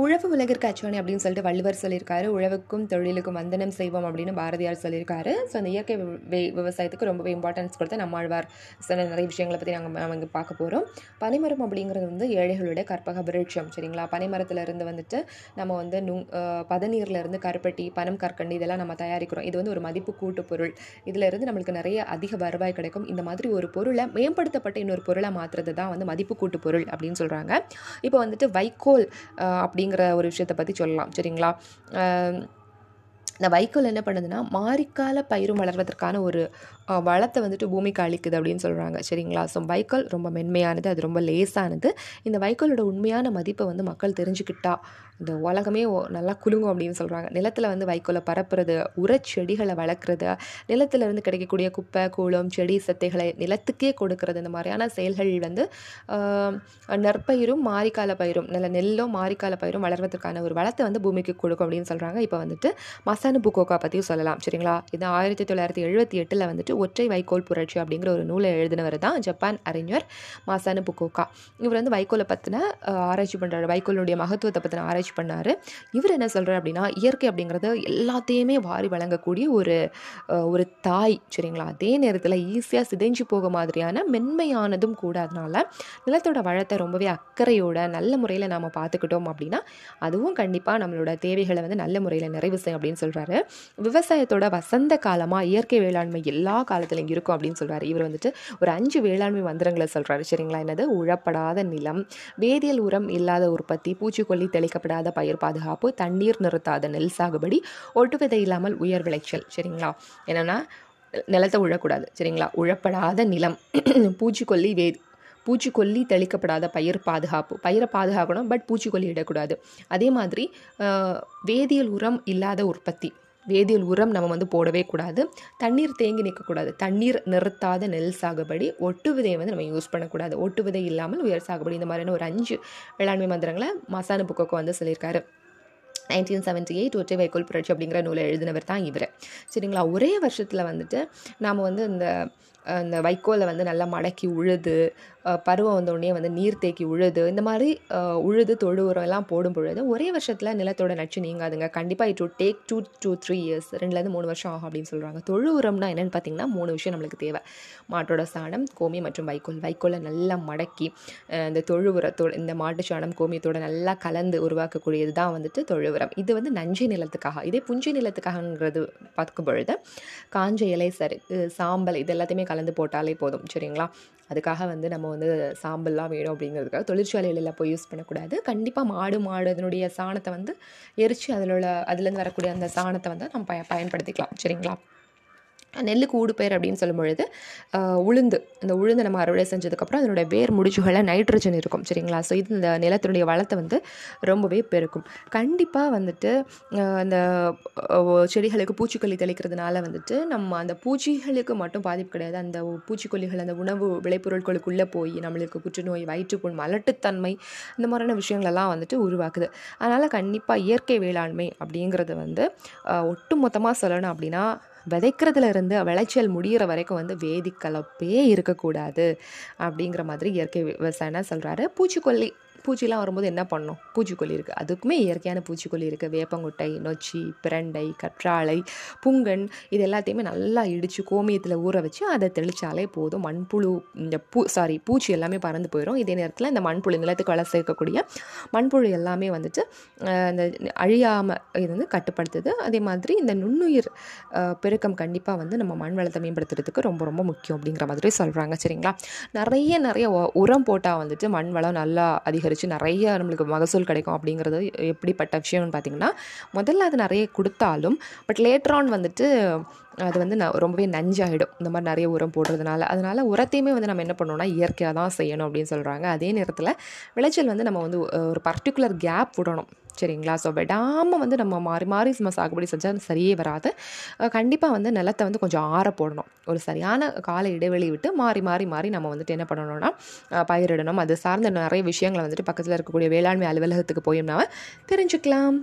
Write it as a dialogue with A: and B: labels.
A: உழவு உலகிற்கு அச்சோனே அப்படின்னு சொல்லிட்டு வள்ளுவர் சொல்லியிருக்காரு. உழவுக்கும் தொழிலுக்கும் வந்தனம் செய்வோம் அப்படின்னு பாரதியார் சொல்லியிருக்காரு. ஸோ அந்த இயற்கை விவசாயத்துக்கு ரொம்பவே இம்பார்ட்டன்ஸ் கொடுத்து நம்மாழ்வார் சொன்ன நிறைய விஷயங்களை பற்றி நாங்கள் அவங்க பார்க்க போகிறோம் பனைமரம் அப்படிங்கிறது வந்து ஏழைகளுடைய கற்பக விருட்சம் சரிங்களா? பனைமரத்துலேருந்து வந்துட்டு நம்ம வந்து நுங் பதநீர்லேருந்து கருப்பட்டி பனம் கற்கண்டு இதெல்லாம் நம்ம தயாரிக்கிறோம். இது வந்து ஒரு மதிப்பு கூட்டு பொருள். இதிலிருந்து நம்மளுக்கு நிறைய அதிக வருவாய் கிடைக்கும். இந்த மாதிரி ஒரு பொருளை மேம்படுத்தப்பட்ட இன்னொரு பொருளை மாற்றுறது தான் வந்து மதிப்பு கூட்டு பொருள் அப்படின்னு சொல்கிறாங்க இப்போ வந்துட்டு வைக்கோல் அப்படிங்கிற ஒரு விஷயத்தை பற்றி சொல்லலாம். சரிங்களா? இந்த வைக்கோல் என்ன பண்ணுதுன்னா மாரிக்கால பயிரும் வளர்வதற்கான ஒரு வளத்தை வந்துட்டு பூமிக்கு அளிக்குது அப்படின்னு சொல்கிறாங்க சரிங்களா? ஸோ வைக்கோல் ரொம்ப மென்மையானது அது ரொம்ப லேசானது. இந்த வைக்கோலோட உண்மையான மதிப்பை வந்து மக்கள் தெரிஞ்சுக்கிட்டா இந்த உலகமே நல்லா குலுங்கும் அப்படின்னு சொல்கிறாங்க நிலத்தில் வந்து வைக்கோலை பரப்புறது உரச்செடிகளை வளர்க்குறது நிலத்துலேருந்து கிடைக்கக்கூடிய குப்பை கூளம் செடி சத்தைகளை நிலத்துக்கே கொடுக்கறது இந்த மாதிரியான செயல்கள் வந்து நெற்பயிரும் மாரிக்கால பயிரும் நல்ல நெல்லும் மாரிக்கால பயிரும் வளர்வதற்கான ஒரு வளத்தை வந்து பூமிக்கு கொடுக்கும் அப்படின்னு சொல்கிறாங்க இப்போ வந்துட்டு மச புக்கோக்கா பற்றியும் சொல்லலாம். சரிங்களா? இது ஆயிரத்தி தொள்ளாயிரத்தி எழுபத்தி எட்டில் வந்துட்டு ஒற்றை வைக்கோல் புரட்சி அப்படிங்கிற ஒரு நூலை எழுதினவர் தான் ஜப்பான் அறிஞர் மாசானு புக்கோக்கா இவர் வந்து வைக்கோலை பற்றின ஆராய்ச்சி பண்ணுறாரு வைக்கோலுடைய மகத்துவத்தை பற்றின ஆராய்ச்சி பண்ணார். இவர் என்ன சொல்கிறார் அப்படின்னா இயற்கை அப்படிங்கிறது எல்லாத்தையுமே வாரி வழங்கக்கூடிய ஒரு ஒரு தாய். சரிங்களா? அதே நேரத்தில் ஈஸியாக சிதைஞ்சு போக மாதிரியான மென்மையானதும் கூட அதனால் நிலத்தோட வளத்தை ரொம்பவே அக்கறையோட நல்ல முறையில் நாம் பார்த்துக்கிட்டோம் அப்படின்னா அதுவும் கண்டிப்பாக நம்மளோட தேவைகளை வந்து நல்ல முறையில் நிறைவு செய்யும் அப்படின்னு சொல்கிறாரு விவசாயத்தோட வசந்த காலமாக இயற்கை வேளாண்மை எல்லா காலத்துலையும் இருக்கும் அப்படின்னு சொல்கிறாரு இவர் வந்துட்டு ஒரு அஞ்சு வேளாண்மை மந்திரங்களை சொல்கிறாரு சரிங்களா? என்னது? உழப்படாத நிலம் வேதியியல் உரம் இல்லாத உற்பத்தி பூச்சிக்கொல்லி தெளிக்கப்படாத பயிர் பாதுகாப்பு தண்ணீர் நிறுத்தாத நெல் சாகுபடி ஒட்டு விதை இல்லாமல் உயர் விளைச்சல். சரிங்களா? என்னென்னா நிலத்தை உழக்கூடாது. சரிங்களா? உழப்படாத நிலம் பூச்சிக்கொல்லி வே பூச்சிக்கொல்லி தெளிக்கப்படாத பயிர் பாதுகாப்பு பயிரை பாதுகாக்கணும் பட் பூச்சிக்கொல்லி இடக்கூடாது. அதே மாதிரி வேதியியல் உரம் இல்லாத உற்பத்தி. வேதியியல் உரம் நம்ம வந்து போடவே கூடாது. தண்ணீர் தேங்கி நிற்கக்கூடாது. தண்ணீர் நிறுத்தாத நெல் சாகுபடி ஒட்டு விதையை வந்து நம்ம யூஸ் பண்ணக்கூடாது. ஒட்டு விதை இல்லாமல் உயர் சாகுபடி. இந்த மாதிரியான ஒரு அஞ்சு வேளாண்மை மந்திரங்களை மசானு புக்கோக்கு வந்து சொல்லியிருக்காரு. நைன்டீன் செவன்ட்டி எயிட் ஒற்றை வைக்கோல் புரட்சி அப்படிங்கிற நூலை எழுதினவர் தான் இவர். சரிங்களா? ஒரே வருஷத்தில் வந்துட்டு நாம் வந்து இந்த இந்த வைக்கோலை வந்து நல்லா மடக்கி உழுது பருவம் வந்தோடனே வந்து நீர் தேக்கி உழுது இந்த மாதிரி உழுது தொழு உரம் எல்லாம் போடும் பொழுது ஒரே வருஷத்தில் நிலத்தோட நச்சு நீங்காதுங்க. கண்டிப்பாக it would take to two three years ரெண்டுலேருந்து மூணு வருஷம் ஆகும் அப்படின்னு சொல்கிறாங்க தொழு உரம்னா என்னென்னு பார்த்தீங்கன்னா மூணு விஷயம் நம்மளுக்கு தேவை. மாட்டோட சாணம் கோமி மற்றும் வைக்கோல். வைக்கோலை நல்லா மடக்கி இந்த தொழு உரத்தோட இந்த மாட்டு சாணம் கோமியத்தோட நல்லா கலந்து உருவாக்கக்கூடியது தான் வந்துட்டு தொழு உரம். இது வந்து நஞ்சை நிலத்துக்காக. இதே புஞ்சை நிலத்துக்காகங்கிறது பார்க்கும் பொழுது காஞ்ச இலை சரி சாம்பல் இது எல்லாத்தையுமே கலந்து போட்டாலே போதும். சரிங்களா? அதுக்காக வந்து நம்ம வந்து சாம்பல்லாம் வேணும் அப்படிங்கிறதுக்காக தொழிற்சாலைகளெல்லாம் போய் யூஸ் பண்ணக்கூடாது. கண்டிப்பாக மாடு மாடு அதனுடைய சாணத்தை வந்து எரித்து அதில் உள்ள அதுலேருந்து வரக்கூடிய அந்த சாணத்தை வந்து நம்ம பய பயன்படுத்திக்கலாம். சரிங்களா? நெல்லுக்கு ஊடு பயிர் அப்படின்னு சொல்லும் பொழுது உளுந்து. இந்த உளுந்து நம்ம அறுவடை செஞ்சதுக்கப்புறம் அதனுடைய வேர் முடிச்சுகளில் நைட்ரஜன் இருக்கும் சரிங்களா? ஸோ இது இந்த நிலத்தினுடைய வளத்தை வந்து ரொம்பவே பெருக்கும். கண்டிப்பாக வந்துட்டு அந்த செடிகளுக்கு பூச்சிக்கொல்லி தெளிக்கிறதுனால வந்துட்டு நம்ம அந்த பூச்சிகளுக்கு மட்டும் பாதிப்பு கிடையாது. அந்த பூச்சிக்கொல்லிகள் அந்த உணவு விளைபொருட்களுக்குள்ளே போய் நம்மளுக்கு புற்றுநோய் வயிற்றுப்புண் மலட்டுத்தன்மை இந்த மாதிரியான விஷயங்களெல்லாம் வந்துட்டு உருவாக்குது. அதனால் கண்டிப்பாக இயற்கை வேளாண்மை அப்படிங்கிறது வந்து ஒட்டுமொத்தமாக சொல்லணும் அப்படின்னா விதைக்கிறதுல இருந்து விளைச்சல் முடிகிற வரைக்கும் வந்து வேதிக்கலப்பே இருக்கக்கூடாது அப்படிங்கிற மாதிரி இயற்கை விவசாயம் சொல்கிறாரு பூச்சிக்கொல்லி பூச்சிலாம் வரும்போது என்ன பண்ணணும் பூச்சிக்கொல்லி இருக்குது அதுக்குமே இயற்கையான பூச்சிக்கொல்லி இருக்குது வேப்பங்குட்டை நொச்சி பிரண்டை கற்றாழை புங்கன் இது எல்லாத்தையுமே நல்லா இடித்து கோமியத்தில் ஊற வச்சு அதை தெளித்தாலே போதும். மண்புழு இந்த பூ சாரி பூச்சி எல்லாமே பறந்து போயிடும் இதே நேரத்தில் இந்த மண்புழு நிலத்துக்கு வளர சேர்க்கக்கூடிய மண்புழு எல்லாமே வந்துட்டு அந்த இந்த அழியாமல் இது வந்து கட்டுப்படுத்துது. அதே மாதிரி இந்த நுண்ணுயிர் பெருக்கம் கண்டிப்பாக வந்து நம்ம மண் வளத்தை மேம்படுத்துறதுக்கு ரொம்ப ரொம்ப முக்கியம் அப்படிங்கிற மாதிரி சொல்கிறாங்க சரிங்களா? நிறைய நிறைய உரம் போட்டால் வந்துட்டு மண் வளம் நல்லா அதிகரித்து நிறைய நம்மளுக்கு மகசூல் கிடைக்கும் அப்படிங்கிறது எப்படிப்பட்ட விஷயம்னு பார்த்தீங்கன்னா முதல்ல அது நிறைய கொடுத்தாலும் பட் லேட்டரான் வந்துட்டு அது வந்து ந ரொம்பவே நஞ்சாயிடும். இந்த மாதிரி நிறைய உரம் போடுறதுனால. அதனால் உரத்தையுமே வந்து நம்ம என்ன பண்ணோம்னா இயற்கையாக தான் செய்யணும் அப்படின்னு சொல்கிறாங்க அதே நேரத்தில் விளைச்சல் வந்து நம்ம வந்து ஒரு பர்டிகுலர் கேப் விடணும். சரிங்களா? ஸோ விடாமல் வந்து நம்ம மாறி மாறி நம்ம சாகுபடி செஞ்சால் சரியே வராது. கண்டிப்பாக வந்து நிலத்தை வந்து கொஞ்சம் ஆற போடணும். ஒரு சரியான கால இடைவெளி விட்டு மாறி மாறி மாறி நம்ம வந்துட்டு என்ன பண்ணணும்னா பயிரிடணும். அது சார்ந்த நிறைய விஷயங்களை வந்துட்டு பக்கத்தில் இருக்கக்கூடிய வேளாண்மை அலுவலகத்துக்கு போய் நம்ம தெரிஞ்சுக்கலாம்.